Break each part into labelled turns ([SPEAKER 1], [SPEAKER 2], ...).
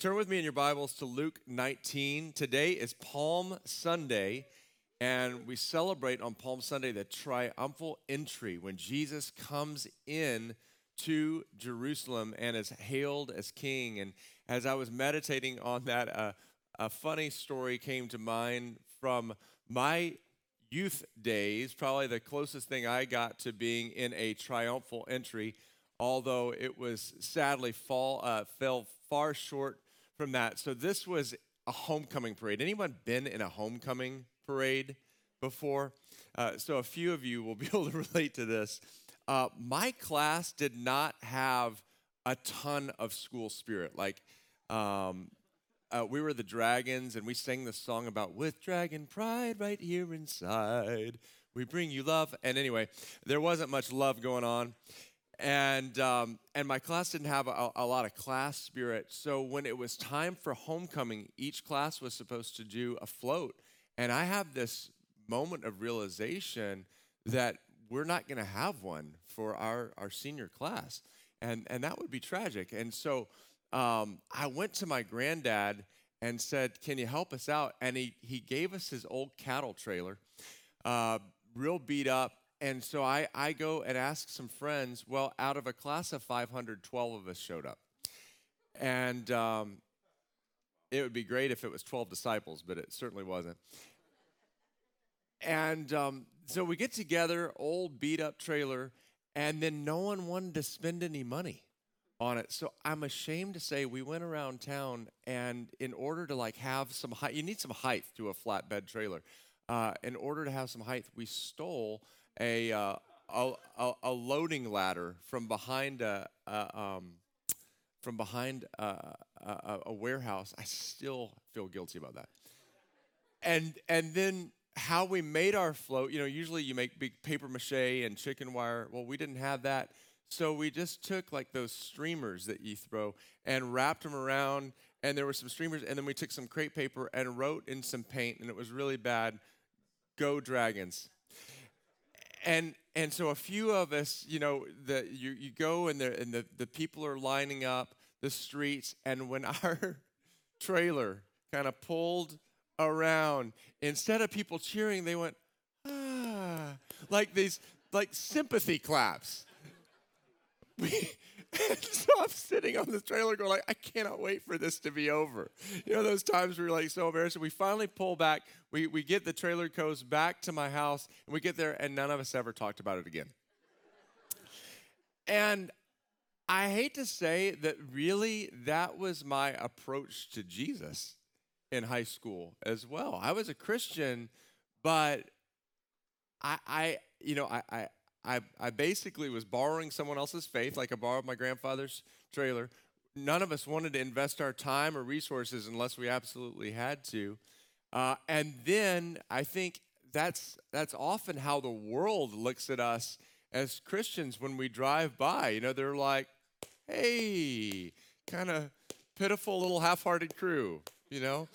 [SPEAKER 1] Turn with me in your Bibles to Luke 19. Today is Palm Sunday, and we celebrate on Palm Sunday the triumphal entry when Jesus comes in to Jerusalem and is hailed as king. And as I was meditating on that, uh, a funny story came to mind from my youth days, probably the closest thing I got to being in a triumphal entry, although it was sadly fall, uh, fell far short from that. So this was a homecoming parade. Anyone been in a homecoming parade before? Uh, so a few of you will be able to relate to this. Uh, my class did not have a ton of school spirit. Like, um, uh, we were the dragons, and we sang the song about with dragon pride right here inside. We bring you love. And anyway, there wasn't much love going on and um, and my class didn't have a, a, lot of class spirit. So when it was time for homecoming, each class was supposed to do a float, and I have this moment of realization that we're not going to have one for our our senior class, and and that would be tragic. And so um, I went to my granddad and said, "Can you help us out?" And he he gave us his old cattle trailer, uh, real beat up and so I, I go and ask some friends. Well, out of a class of 500, 12 of us showed up. And um, it would be great if it was 12 disciples, but it certainly wasn't. And um, so we get together, old beat up trailer, and then no one wanted to spend any money on it. So I'm ashamed to say we went around town, and in order to like have some height, you need some height to a flatbed trailer. Uh, in order to have some height, we stole a, uh, a, a, loading ladder from behind a, a um, from behind a, a, a warehouse. I still feel guilty about that. And and then how we made our float. You know, usually you make big paper mache and chicken wire. Well, we didn't have that. So we just took like those streamers that you throw and wrapped them around, and there were some streamers, and then we took some crepe paper and wrote in some paint, and it was really bad. Go Dragons and and so a few of us, you know, the you, you go and the and the, the people are lining up the streets, and when our trailer kind of pulled around, instead of people cheering, they went, ah, like these like sympathy claps. We, so I'm sitting on the trailer going like, I cannot wait for this to be over. You know, those times where you're like so embarrassed. We finally pull back. We, we get the trailer goes back to my house and we get there and none of us ever talked about it again. And I hate to say that really that was my approach to Jesus in high school as well. I was a Christian, but I, I you know, I, I, I, I basically was borrowing someone else's faith, like I borrowed my grandfather's trailer. None of us wanted to invest our time or resources unless we absolutely had to. Uh, and then I think that's that's often how the world looks at us as Christians when we drive by. You know, they're like, "Hey, kind of pitiful little half-hearted crew," you know.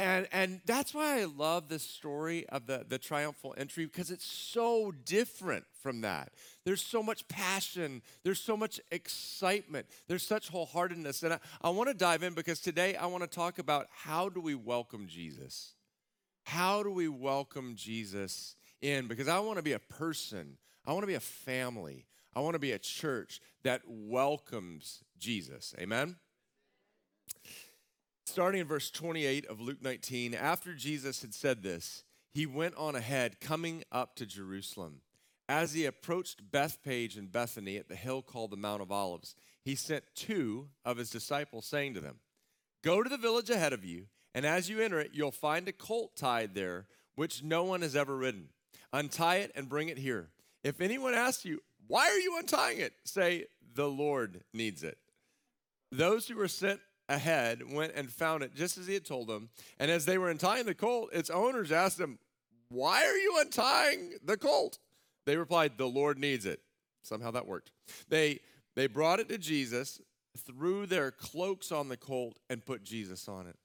[SPEAKER 1] And, and that's why I love this story of the, the triumphal entry because it's so different from that. There's so much passion, there's so much excitement, there's such wholeheartedness. And I, I want to dive in because today I want to talk about how do we welcome Jesus? How do we welcome Jesus in? Because I want to be a person, I want to be a family, I want to be a church that welcomes Jesus. Amen? Starting in verse 28 of Luke 19, after Jesus had said this, he went on ahead, coming up to Jerusalem. As he approached Bethphage and Bethany at the hill called the Mount of Olives, he sent two of his disciples, saying to them, Go to the village ahead of you, and as you enter it, you'll find a colt tied there, which no one has ever ridden. Untie it and bring it here. If anyone asks you, Why are you untying it? say, The Lord needs it. Those who were sent ahead went and found it just as he had told them. And as they were untying the colt, its owners asked them, Why are you untying the colt? They replied, The Lord needs it. Somehow that worked. They, they brought it to Jesus, threw their cloaks on the colt, and put Jesus on it.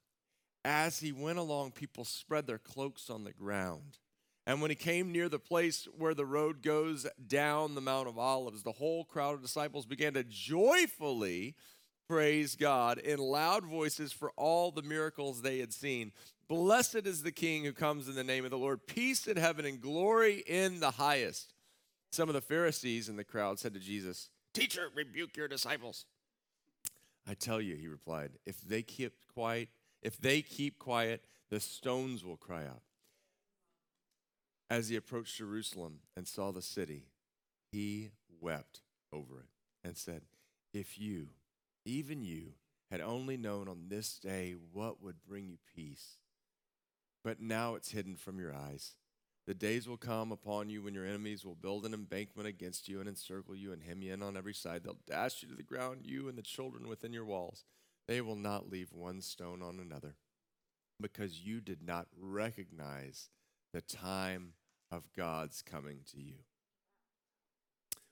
[SPEAKER 1] As he went along, people spread their cloaks on the ground. And when he came near the place where the road goes down the Mount of Olives, the whole crowd of disciples began to joyfully praised God in loud voices for all the miracles they had seen. Blessed is the King who comes in the name of the Lord. Peace in heaven and glory in the highest. Some of the Pharisees in the crowd said to Jesus, Teacher, rebuke your disciples. I tell you, he replied, if they keep quiet, if they keep quiet, the stones will cry out. As he approached Jerusalem and saw the city, he wept over it and said, If you, even you, had only known on this day what would bring you peace, but now it's hidden from your eyes. The days will come upon you when your enemies will build an embankment against you and encircle you and hem you in on every side. They'll dash you to the ground, you and the children within your walls. They will not leave one stone on another because you did not recognize the time of God's coming to you.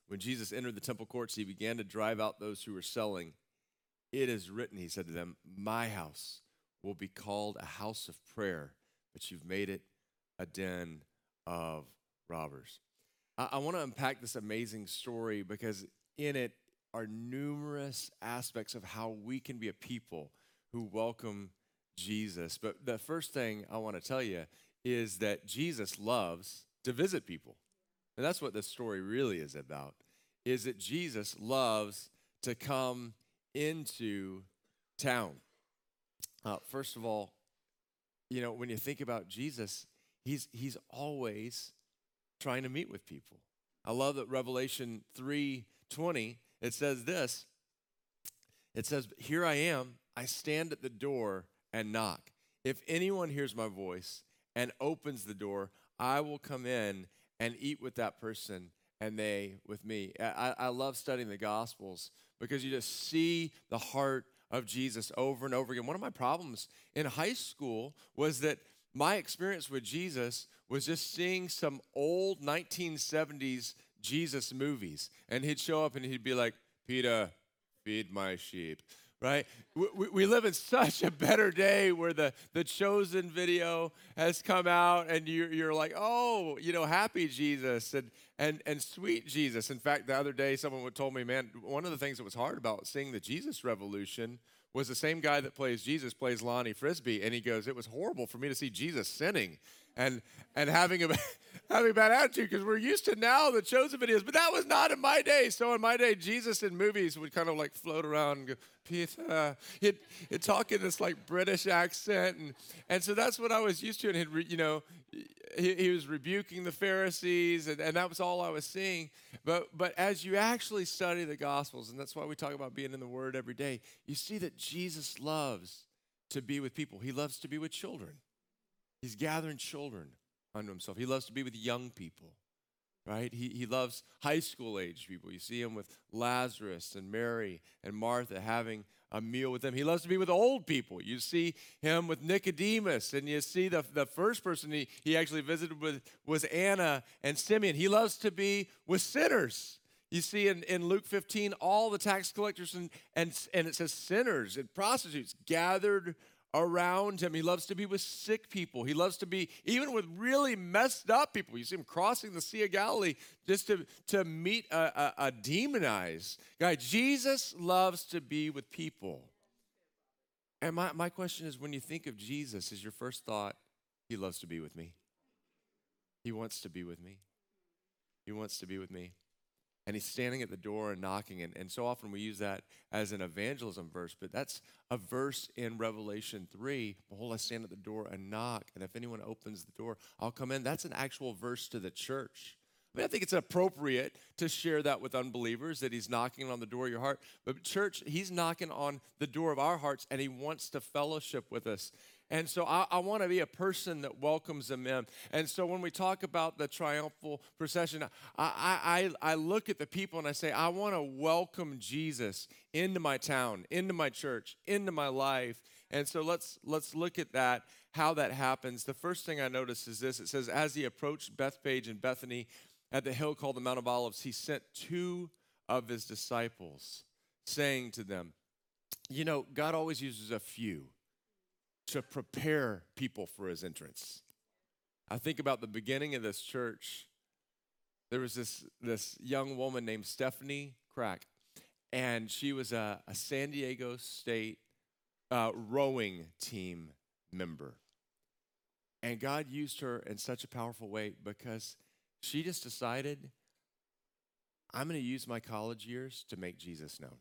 [SPEAKER 1] When Jesus entered the temple courts, he began to drive out those who were selling. It is written, he said to them, My house will be called a house of prayer, but you've made it a den of robbers. I, I want to unpack this amazing story because in it are numerous aspects of how we can be a people who welcome Jesus. But the first thing I want to tell you is that Jesus loves to visit people. And that's what this story really is about. Is that Jesus loves to come into town. Uh, first of all, you know, when you think about Jesus, he's, he's always trying to meet with people. I love that Revelation 3:20, it says this. It says, Here I am, I stand at the door and knock. If anyone hears my voice and opens the door, I will come in and eat with that person and they with me. I, I love studying the Gospels because you just see the heart of Jesus over and over again. One of my problems in high school was that my experience with Jesus was just seeing some old 1970s Jesus movies. And he'd show up and he'd be like, Peter, feed my sheep right? We, we, live in such a better day where the, the chosen video has come out and you're, you're like, oh, you know, happy Jesus and, and, and sweet Jesus. In fact, the other day, someone told me, man, one of the things that was hard about seeing the Jesus revolution was the same guy that plays Jesus plays Lonnie Frisbee, and he goes, "It was horrible for me to see Jesus sinning and and having a having a bad attitude because we're used to now the chosen videos, but that was not in my day. So in my day, Jesus in movies would kind of like float around and go, Peter, he'd, he'd talk in this like British accent, and and so that's what I was used to, and he'd re, you know he, he, was rebuking the Pharisees, and, and that was all I was seeing. But, but as you actually study the Gospels, and that's why we talk about being in the Word every day, you see that Jesus loves to be with people. He loves to be with children. He's gathering children unto himself. He loves to be with young people, right? He, he loves high school age people. You see him with Lazarus and Mary and Martha having a meal with them. He loves to be with old people. You see him with Nicodemus, and you see the, the first person he, he actually visited with was Anna and Simeon. He loves to be with sinners. You see in, in Luke 15, all the tax collectors and, and, and it says sinners and prostitutes gathered around him. He loves to be with sick people. He loves to be even with really messed up people. You see him crossing the Sea of Galilee just to, to meet a, a, a demonized guy. Jesus loves to be with people. And my, my question is when you think of Jesus, is your first thought, he loves to be with me? He wants to be with me. He wants to be with me and he's standing at the door and knocking. And, and so often we use that as an evangelism verse, but that's a verse in Revelation 3. Behold, I stand at the door and knock, and if anyone opens the door, I'll come in. That's an actual verse to the church. I mean, I think it's appropriate to share that with unbelievers that he's knocking on the door of your heart. But, church, he's knocking on the door of our hearts and he wants to fellowship with us. And so I, I want to be a person that welcomes them in. And so when we talk about the triumphal procession, I, I, I look at the people and I say, I want to welcome Jesus into my town, into my church, into my life. And so let's let's look at that, how that happens. The first thing I notice is this. It says, as he approached Bethphage and Bethany at the hill called the Mount of Olives, he sent two of his disciples, saying to them, You know, God always uses a few to prepare people for his entrance. I think about the beginning of this church. There was this, this young woman named Stephanie Crack, and she was a, a San Diego State uh, rowing team member. And God used her in such a powerful way because she just decided, I'm going to use my college years to make Jesus known.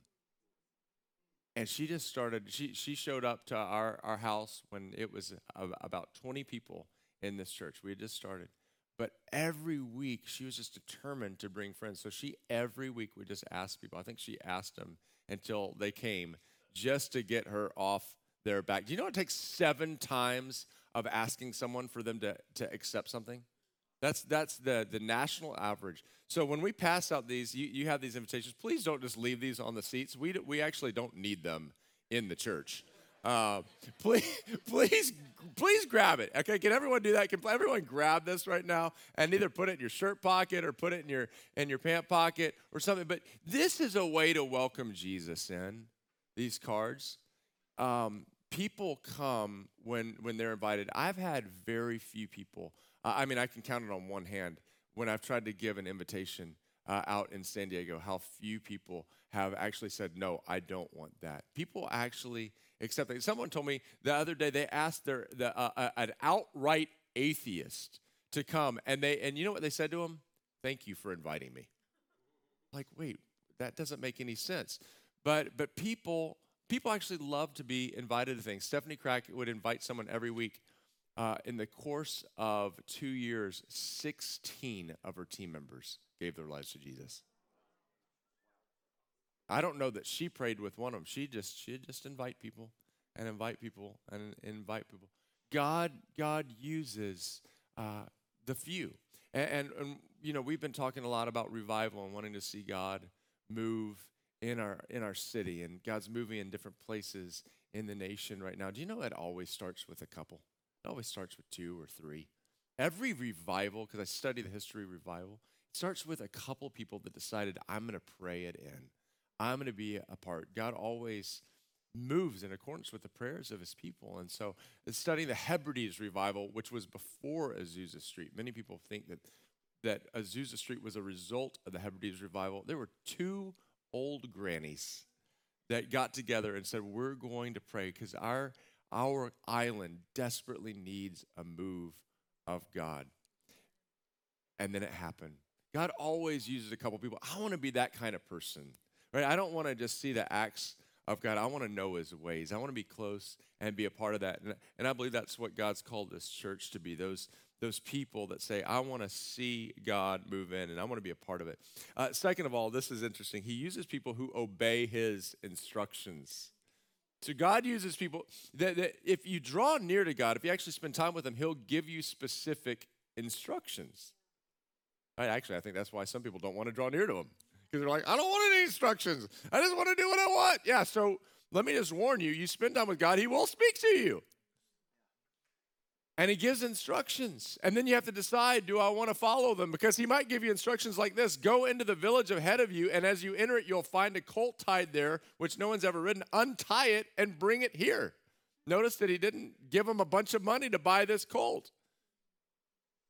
[SPEAKER 1] And she just started, she, she showed up to our, our house when it was about 20 people in this church. We had just started. But every week, she was just determined to bring friends. So she, every week, would just ask people. I think she asked them until they came just to get her off their back. Do you know it takes seven times of asking someone for them to, to accept something? That's, that's the, the national average. So when we pass out these, you, you have these invitations. Please don't just leave these on the seats. We, we actually don't need them in the church. Uh, please, please, please grab it. Okay, can everyone do that? Can everyone grab this right now and either put it in your shirt pocket or put it in your in your pant pocket or something? But this is a way to welcome Jesus in these cards. Um, people come when when they're invited. I've had very few people. I mean, I can count it on one hand when I've tried to give an invitation uh, out in San Diego. How few people have actually said no. I don't want that. People actually accept that. Someone told me the other day they asked their the, uh, uh, an outright atheist to come, and they and you know what they said to him? Thank you for inviting me. Like, wait, that doesn't make any sense. But but people people actually love to be invited to things. Stephanie Crack would invite someone every week. Uh, in the course of two years, 16 of her team members gave their lives to Jesus. I don't know that she prayed with one of them. She just she just invite people and invite people and invite people. God God uses uh, the few, and, and, and you know we've been talking a lot about revival and wanting to see God move in our in our city, and God's moving in different places in the nation right now. Do you know it always starts with a couple? It always starts with two or three. Every revival, because I study the history of revival, it starts with a couple people that decided I'm going to pray it in. I'm going to be a part. God always moves in accordance with the prayers of his people. And so, studying the Hebrides revival, which was before Azusa Street, many people think that, that Azusa Street was a result of the Hebrides revival. There were two old grannies that got together and said, We're going to pray because our, our island desperately needs a move of God. And then it happened. God always uses a couple people. I want to be that kind of person Right? I don't want to just see the acts of God. I want to know his ways. I want to be close and be a part of that. And, and I believe that's what God's called this church to be. Those those people that say, I want to see God move in and I want to be a part of it. Uh, second of all, this is interesting. He uses people who obey his instructions. So God uses people that, that, if you draw near to God, if you actually spend time with him, he'll give you specific instructions. Right? Actually, I think that's why some people don't want to draw near to him because they're like, I don't want any instructions. I just want to do what I want. Yeah, so let me just warn you you spend time with God, He will speak to you. And He gives instructions. And then you have to decide do I want to follow them? Because He might give you instructions like this go into the village ahead of you, and as you enter it, you'll find a colt tied there, which no one's ever ridden. Untie it and bring it here. Notice that He didn't give him a bunch of money to buy this colt.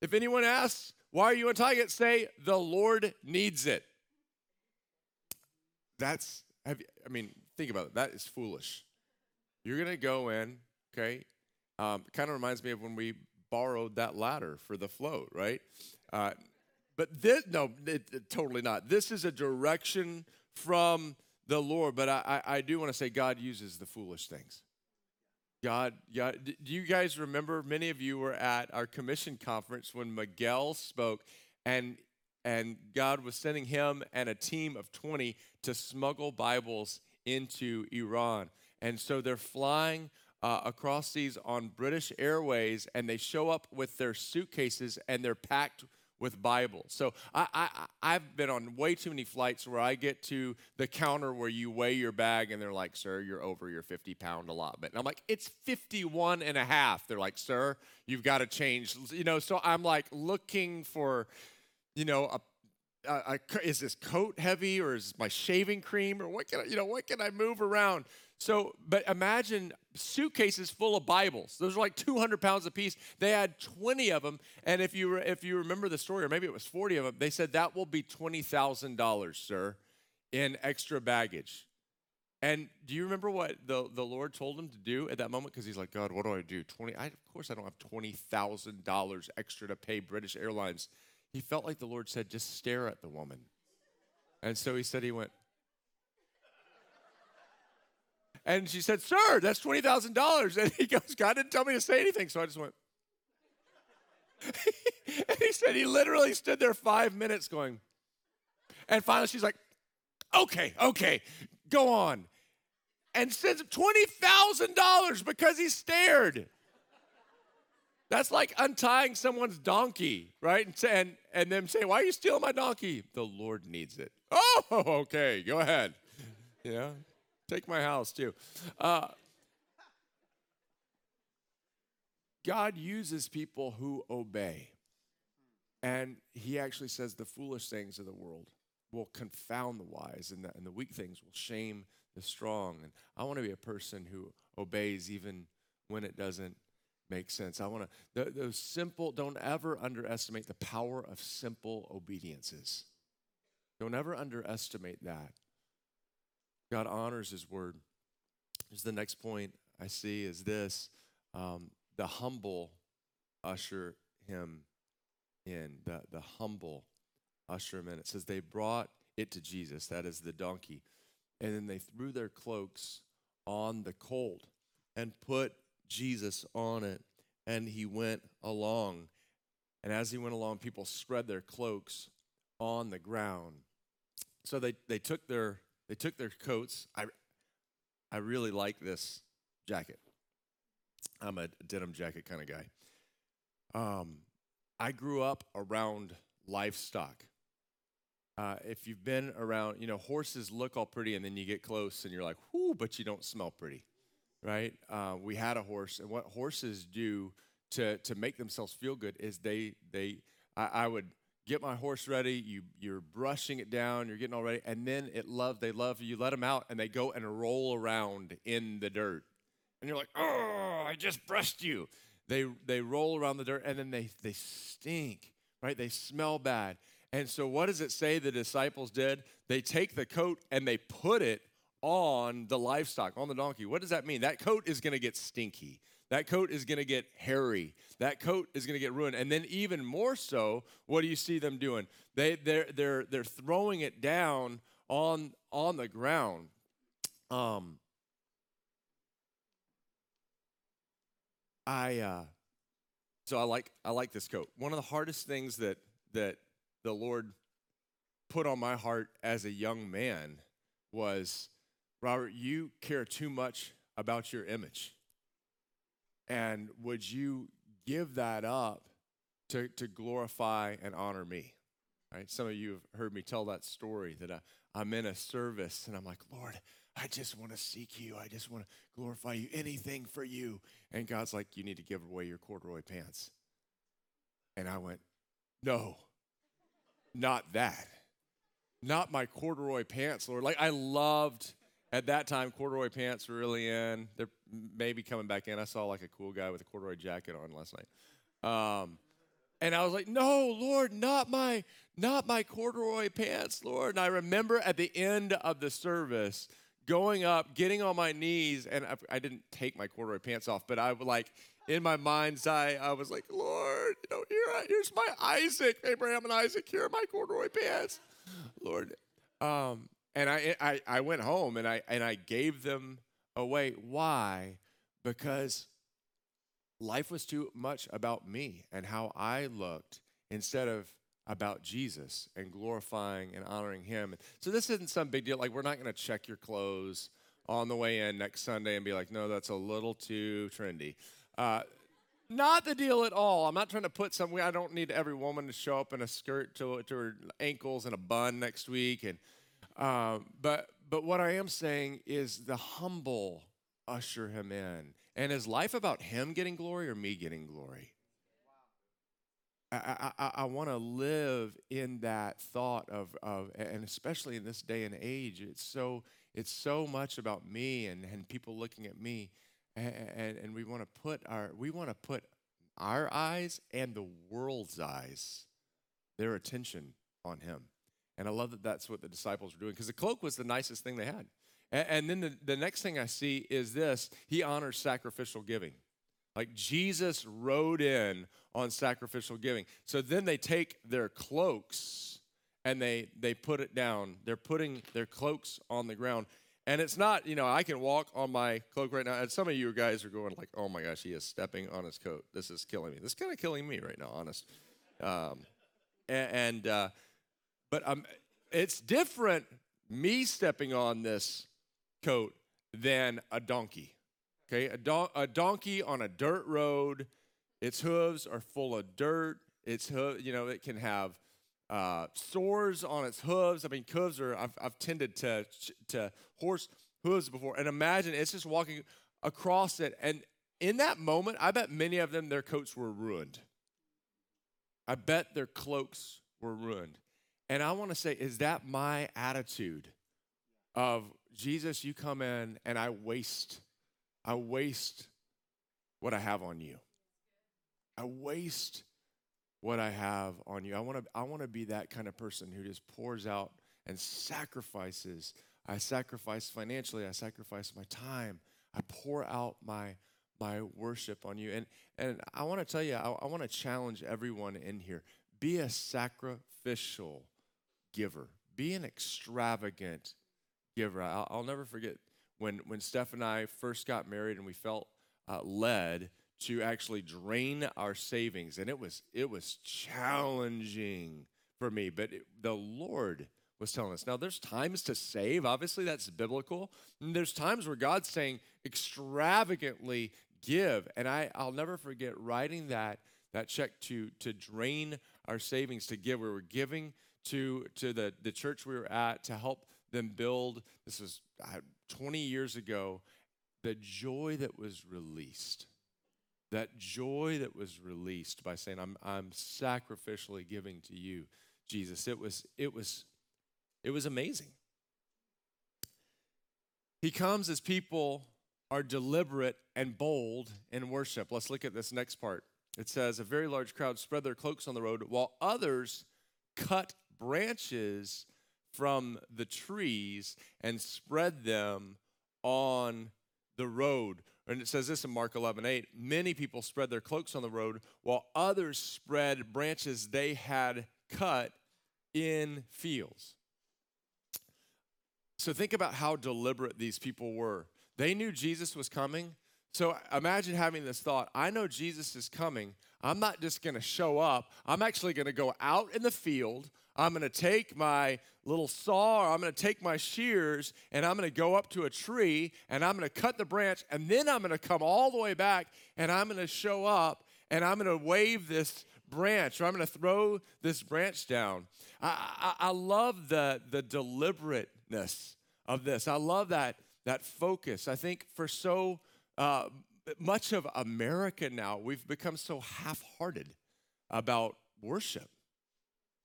[SPEAKER 1] If anyone asks, why are you untying it? Say, the Lord needs it that's, you, I mean, think about it. That is foolish. You're going to go in, okay? Um, kind of reminds me of when we borrowed that ladder for the float, right? Uh, but this, no, it, it, totally not. This is a direction from the Lord, but I, I, I do want to say God uses the foolish things. God, God, do you guys remember? Many of you were at our commission conference when Miguel spoke, and and God was sending him and a team of 20 to smuggle Bibles into Iran. And so they're flying uh, across seas on British Airways, and they show up with their suitcases and they're packed with Bibles. So I, I, I've been on way too many flights where I get to the counter where you weigh your bag and they're like, sir, you're over your 50 pound allotment. And I'm like, it's 51 and a half. They're like, sir, you've got to change. You know, so I'm like looking for you know, a, a, a, is this coat heavy or is my shaving cream or what can I, you know, what can I move around? So, but imagine suitcases full of Bibles. Those are like 200 pounds a piece. They had 20 of them, and if you if you remember the story, or maybe it was 40 of them, they said that will be twenty thousand dollars, sir, in extra baggage. And do you remember what the, the Lord told him to do at that moment? Because he's like, God, what do I do? Twenty. I, of course, I don't have twenty thousand dollars extra to pay British Airlines. He felt like the Lord said, just stare at the woman. And so he said he went. And she said, Sir, that's $20,000. And he goes, God didn't tell me to say anything. So I just went. and he said he literally stood there five minutes going. And finally she's like, Okay, okay, go on. And sends him $20,000 because he stared. That's like untying someone's donkey, right? And, and, and them saying, Why are you stealing my donkey? The Lord needs it. Oh, okay, go ahead. Yeah, take my house too. Uh, God uses people who obey. And he actually says the foolish things of the world will confound the wise, and the, and the weak things will shame the strong. And I want to be a person who obeys even when it doesn't make sense. I want to, those simple, don't ever underestimate the power of simple obediences. Don't ever underestimate that. God honors his word. Here's the next point I see is this um, the humble usher him in. The, the humble usher him in. It says they brought it to Jesus, that is the donkey, and then they threw their cloaks on the colt and put Jesus on it, and he went along. And as he went along, people spread their cloaks on the ground. So they, they took their they took their coats. I I really like this jacket. I'm a denim jacket kind of guy. Um, I grew up around livestock. Uh, if you've been around, you know, horses look all pretty, and then you get close, and you're like, "Whoo!" But you don't smell pretty right? Uh, we had a horse, and what horses do to to make themselves feel good is they they I, I, would get my horse ready. You you're brushing it down, you're getting all ready, and then it love they love you let them out, and they go and roll around in the dirt, and you're like, oh, I just brushed you. They they roll around the dirt, and then they they stink, right? They smell bad. And so, what does it say the disciples did? They take the coat and they put it on the livestock, on the donkey. What does that mean? That coat is going to get stinky. That coat is going to get hairy. That coat is going to get ruined. And then even more so, what do you see them doing? They they're they're they're throwing it down on on the ground. Um I uh so I like I like this coat. One of the hardest things that that the Lord put on my heart as a young man was Robert, you care too much about your image. And would you give that up to, to glorify and honor me? Right? Some of you have heard me tell that story that I, I'm in a service and I'm like, Lord, I just want to seek you. I just want to glorify you. Anything for you. And God's like, you need to give away your corduroy pants. And I went, no, not that. Not my corduroy pants, Lord. Like I loved at that time, corduroy pants were really in. They're maybe coming back in. I saw like a cool guy with a corduroy jacket on last night. Um, and I was like, no, Lord, not my, not my corduroy pants, Lord. And I remember at the end of the service going up, getting on my knees, and I, I didn't take my corduroy pants off, but I was like, in my mind's eye, I was like, Lord, you know, here, here's my Isaac, Abraham and Isaac. Here are my corduroy pants, Lord. Um, and I, I, I went home and I, and I gave them away. Why? Because life was too much about me and how I looked instead of about Jesus and glorifying and honoring him. So this isn't some big deal. Like we're not going to check your clothes on the way in next Sunday and be like, no, that's a little too trendy. Uh, not the deal at all. I'm not trying to put some. I don't need every woman to show up in a skirt to, to her ankles and a bun next week and um, but but what I am saying is the humble usher him in. And is life about him getting glory or me getting glory? I, I, I want to live in that thought of, of, and especially in this day and age, it's so, it's so much about me and, and people looking at me. And, and, and we want to put our, we want to put our eyes and the world's eyes, their attention on him. And I love that that's what the disciples were doing because the cloak was the nicest thing they had. And, and then the, the next thing I see is this He honors sacrificial giving. Like Jesus rode in on sacrificial giving. So then they take their cloaks and they they put it down. They're putting their cloaks on the ground. And it's not, you know, I can walk on my cloak right now. And some of you guys are going like, oh my gosh, he is stepping on his coat. This is killing me. This is kind of killing me right now, honest. Um, and, and uh, but um, it's different me stepping on this coat than a donkey. Okay, a, don- a donkey on a dirt road, its hooves are full of dirt. Its ho- you know, it can have uh, sores on its hooves. I mean, hooves are. I've, I've tended to to horse hooves before, and imagine it's just walking across it, and in that moment, I bet many of them their coats were ruined. I bet their cloaks were ruined. And I want to say, is that my attitude of Jesus, you come in and I waste, I waste what I have on you. I waste what I have on you. I want to I want to be that kind of person who just pours out and sacrifices. I sacrifice financially, I sacrifice my time. I pour out my my worship on you. And and I want to tell you, I, I want to challenge everyone in here. Be a sacrificial giver. Be an extravagant giver. I'll, I'll never forget when when Steph and I first got married and we felt uh, led to actually drain our savings. And it was it was challenging for me but it, the lord was telling us. Now there's times to save. Obviously that's biblical. And there's times where god's saying extravagantly give. And i i'll never forget writing that that check to to drain our savings to give. We were giving to to the the church we were at to help them build this was uh, 20 years ago the joy that was released. That joy that was released by saying i'm i'm sacrificially giving to you jesus. It was it was it was amazing. He comes as people are deliberate and bold in worship. Let's look at this next part. It says a very large crowd spread their cloaks on the road while others cut branches from the trees and spread them on the road and it says this in Mark 11, 8. Many people spread their cloaks on the road, while others spread branches they had cut in fields. So think about how deliberate these people were. They knew Jesus was coming. So imagine having this thought I know Jesus is coming. I'm not just going to show up, I'm actually going to go out in the field. I'm going to take my little saw, or I'm going to take my shears, and I'm going to go up to a tree, and I'm going to cut the branch, and then I'm going to come all the way back, and I'm going to show up, and I'm going to wave this branch, or I'm going to throw this branch down. I, I, I love the, the deliberateness of this. I love that, that focus. I think for so uh, much of America now, we've become so half hearted about worship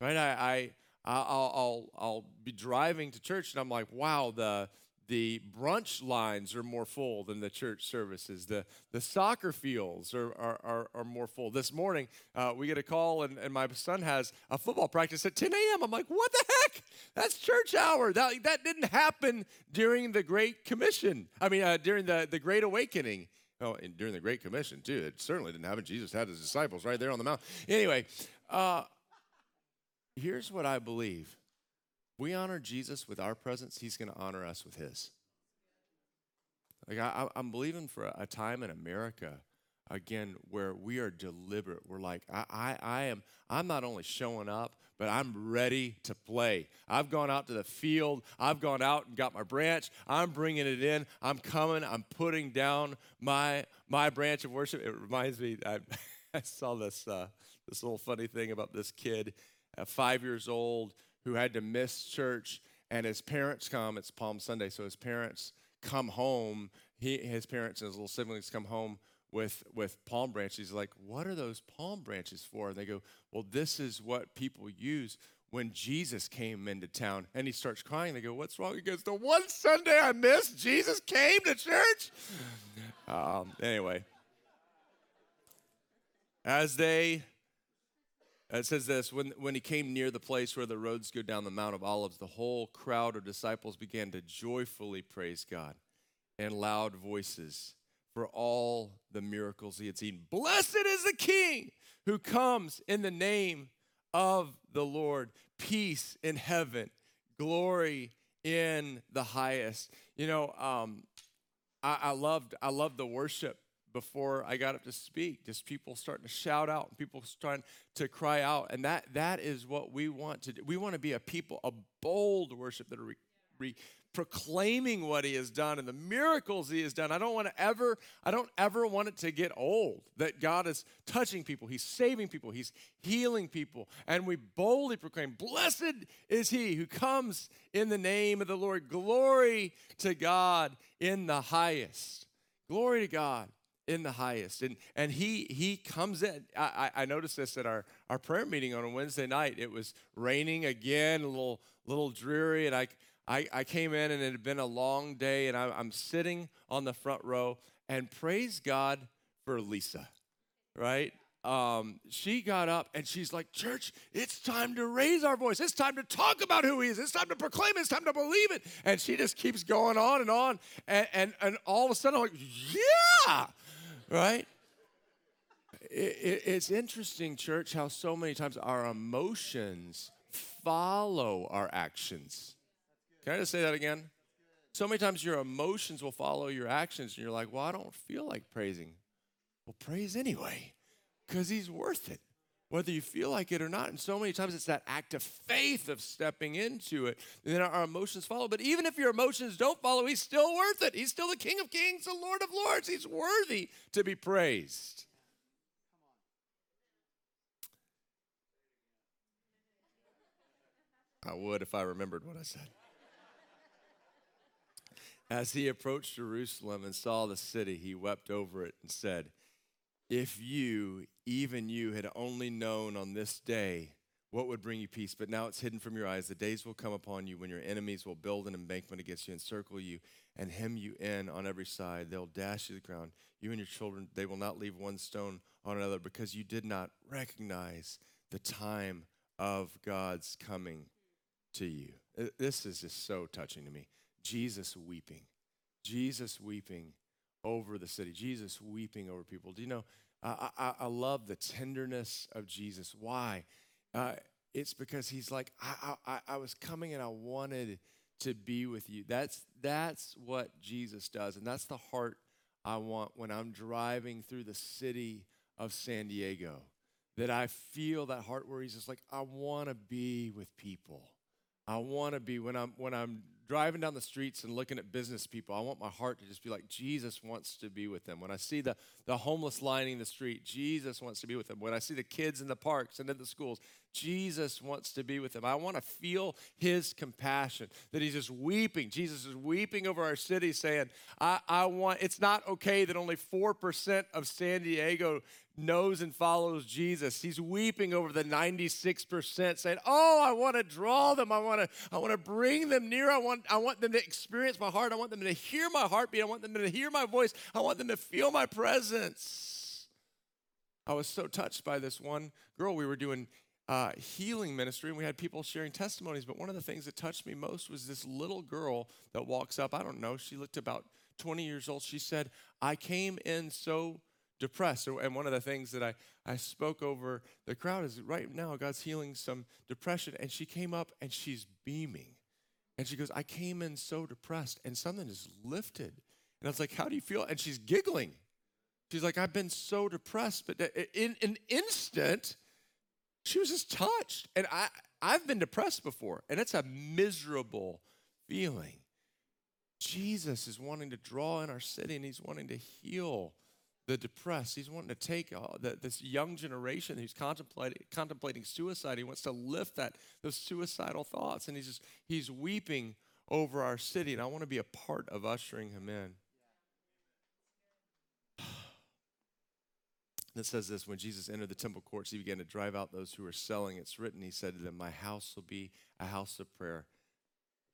[SPEAKER 1] right? I, I I'll, I'll, I'll be driving to church and I'm like, wow, the the brunch lines are more full than the church services. The, the soccer fields are, are, are, are more full. This morning, uh, we get a call, and, and my son has a football practice at 10 a.m. I'm like, what the heck? That's church hour. That, that didn't happen during the Great Commission. I mean, uh, during the, the Great Awakening. Oh, and during the Great Commission, too. It certainly didn't happen. Jesus had his disciples right there on the mount. Anyway, uh, here's what I believe we honor Jesus with our presence, he's going to honor us with his. Like, I, am believing for a time in America, again, where we are deliberate. We're like, I, I, I am, I'm not only showing up, but I'm ready to play. I've gone out to the field. I've gone out and got my branch. I'm bringing it in. I'm coming. I'm putting down my my branch of worship. It reminds me. I, I saw this uh, this little funny thing about this kid uh, five years old who had to miss church, and his parents come. It's Palm Sunday, so his parents come home. He, his parents and his little siblings come home with with palm branches. He's like, "What are those palm branches for?" And they go, "Well, this is what people use." When Jesus came into town and he starts crying, they go, What's wrong? He goes, The one Sunday I missed, Jesus came to church. Um, anyway, as they It says this when, when he came near the place where the roads go down the Mount of Olives, the whole crowd of disciples began to joyfully praise God in loud voices for all the miracles he had seen. Blessed is the King who comes in the name of the Lord. Peace in heaven, glory in the highest. You know, um, I, I loved I loved the worship before I got up to speak. Just people starting to shout out, and people starting to cry out, and that that is what we want to do. We want to be a people, a bold worship that are re, re, proclaiming what He has done and the miracles He has done. I don't want to ever, I don't ever want it to get old. That God is touching people, He's saving people, He's healing people, and we boldly proclaim, "Blessed is He who comes in the name of the Lord. Glory to God in the highest." Glory to God in the highest. And and he he comes in. I, I noticed this at our, our prayer meeting on a Wednesday night. It was raining again, a little little dreary, and I I, I came in and it had been a long day, and I, I'm sitting on the front row, and praise God for Lisa, right? Um, she got up and she's like, Church, it's time to raise our voice. It's time to talk about who he is. It's time to proclaim it. It's time to believe it. And she just keeps going on and on. And, and, and all of a sudden, I'm like, Yeah, right? It, it, it's interesting, church, how so many times our emotions follow our actions. Can I just say that again? So many times your emotions will follow your actions, and you're like, well, I don't feel like praising. Well, praise anyway, because he's worth it, whether you feel like it or not. And so many times it's that act of faith of stepping into it, and then our emotions follow. But even if your emotions don't follow, he's still worth it. He's still the King of Kings, the Lord of Lords. He's worthy to be praised. I would if I remembered what I said. As he approached Jerusalem and saw the city, he wept over it and said, If you, even you, had only known on this day what would bring you peace, but now it's hidden from your eyes. The days will come upon you when your enemies will build an embankment against you, encircle you, and hem you in on every side. They'll dash you to the ground. You and your children, they will not leave one stone on another because you did not recognize the time of God's coming to you. Uh, this is just so touching to me. Jesus weeping. Jesus weeping over the city. Jesus weeping over people. Do you know? I, I, I love the tenderness of Jesus. Why? Uh, it's because he's like, I, I, I was coming and I wanted to be with you. That's, that's what Jesus does. And that's the heart I want when I'm driving through the city of San Diego. That I feel that heart where he's just like, I want to be with people. I want to be when I'm when I'm driving down the streets and looking at business people, I want my heart to just be like, Jesus wants to be with them. When I see the, the homeless lining the street, Jesus wants to be with them. When I see the kids in the parks and in the schools, Jesus wants to be with them. I want to feel his compassion, that he's just weeping. Jesus is weeping over our city, saying, I, I want, it's not okay that only 4% of San Diego knows and follows Jesus. He's weeping over the 96% saying, "Oh, I want to draw them. I want to I want to bring them near. I want I want them to experience my heart. I want them to hear my heartbeat. I want them to hear my voice. I want them to feel my presence." I was so touched by this one girl we were doing uh, healing ministry, and we had people sharing testimonies. But one of the things that touched me most was this little girl that walks up. I don't know. She looked about 20 years old. She said, "I came in so depressed. And one of the things that I, I spoke over the crowd is right now God's healing some depression. And she came up and she's beaming. And she goes, I came in so depressed and something is lifted. And I was like, How do you feel? And she's giggling. She's like, I've been so depressed. But in an instant, she was just touched. And I, I've been depressed before, and it's a miserable feeling. Jesus is wanting to draw in our city and he's wanting to heal the depressed. He's wanting to take uh, the, this young generation who's contemplating, contemplating suicide. He wants to lift that those suicidal thoughts, and he's just he's weeping over our city. And I want to be a part of ushering him in. It says this when Jesus entered the temple courts, he began to drive out those who were selling. It's written, he said to them, My house will be a house of prayer.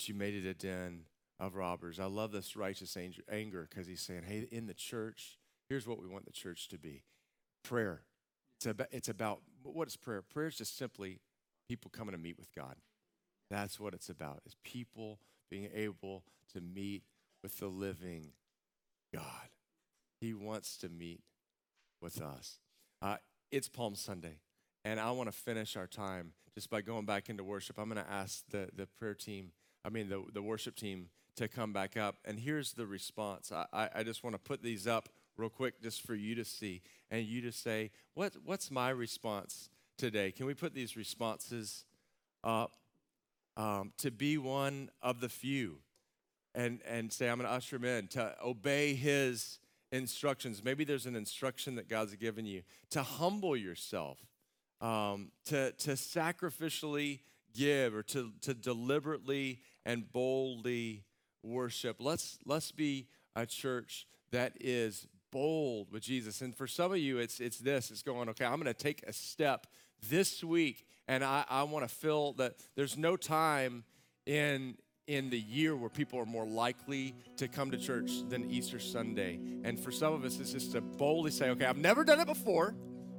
[SPEAKER 1] You made it a den of robbers. I love this righteous anger because he's saying, Hey, in the church, Here's what we want the church to be prayer. It's about, it's about what is prayer? Prayer is just simply people coming to meet with God. That's what it's about, is people being able to meet with the living God. He wants to meet with us. Uh, it's Palm Sunday, and I want to finish our time just by going back into worship. I'm going to ask the, the prayer team, I mean, the, the worship team, to come back up. And here's the response. I, I, just want to put these up real quick just for you to see and you to say, what, what's my response today? Can we put these responses up? Um, to be one of the few and, and say, I'm going to usher him in, to obey his instructions. Maybe there's an instruction that God's given you to humble yourself, um, to, to sacrificially give, or to, to deliberately and boldly worship. Let's, let's be a church that is bold with Jesus. And for some of you, it's, it's this it's going, okay, I'm going to take a step this week, and I, I want to feel that there's no time in in the year where people are more likely to come to church than Easter Sunday. And for some of us, it's just to boldly say, okay, I've never done it before,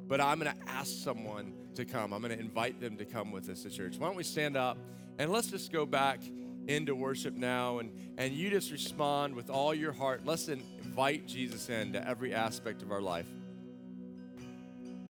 [SPEAKER 1] but I'm going to ask someone to come. I'm going to invite them to come with us to church. Why don't we stand up and let's just go back into worship now and, and you just respond with all your heart. Let's invite Jesus into every aspect of our life.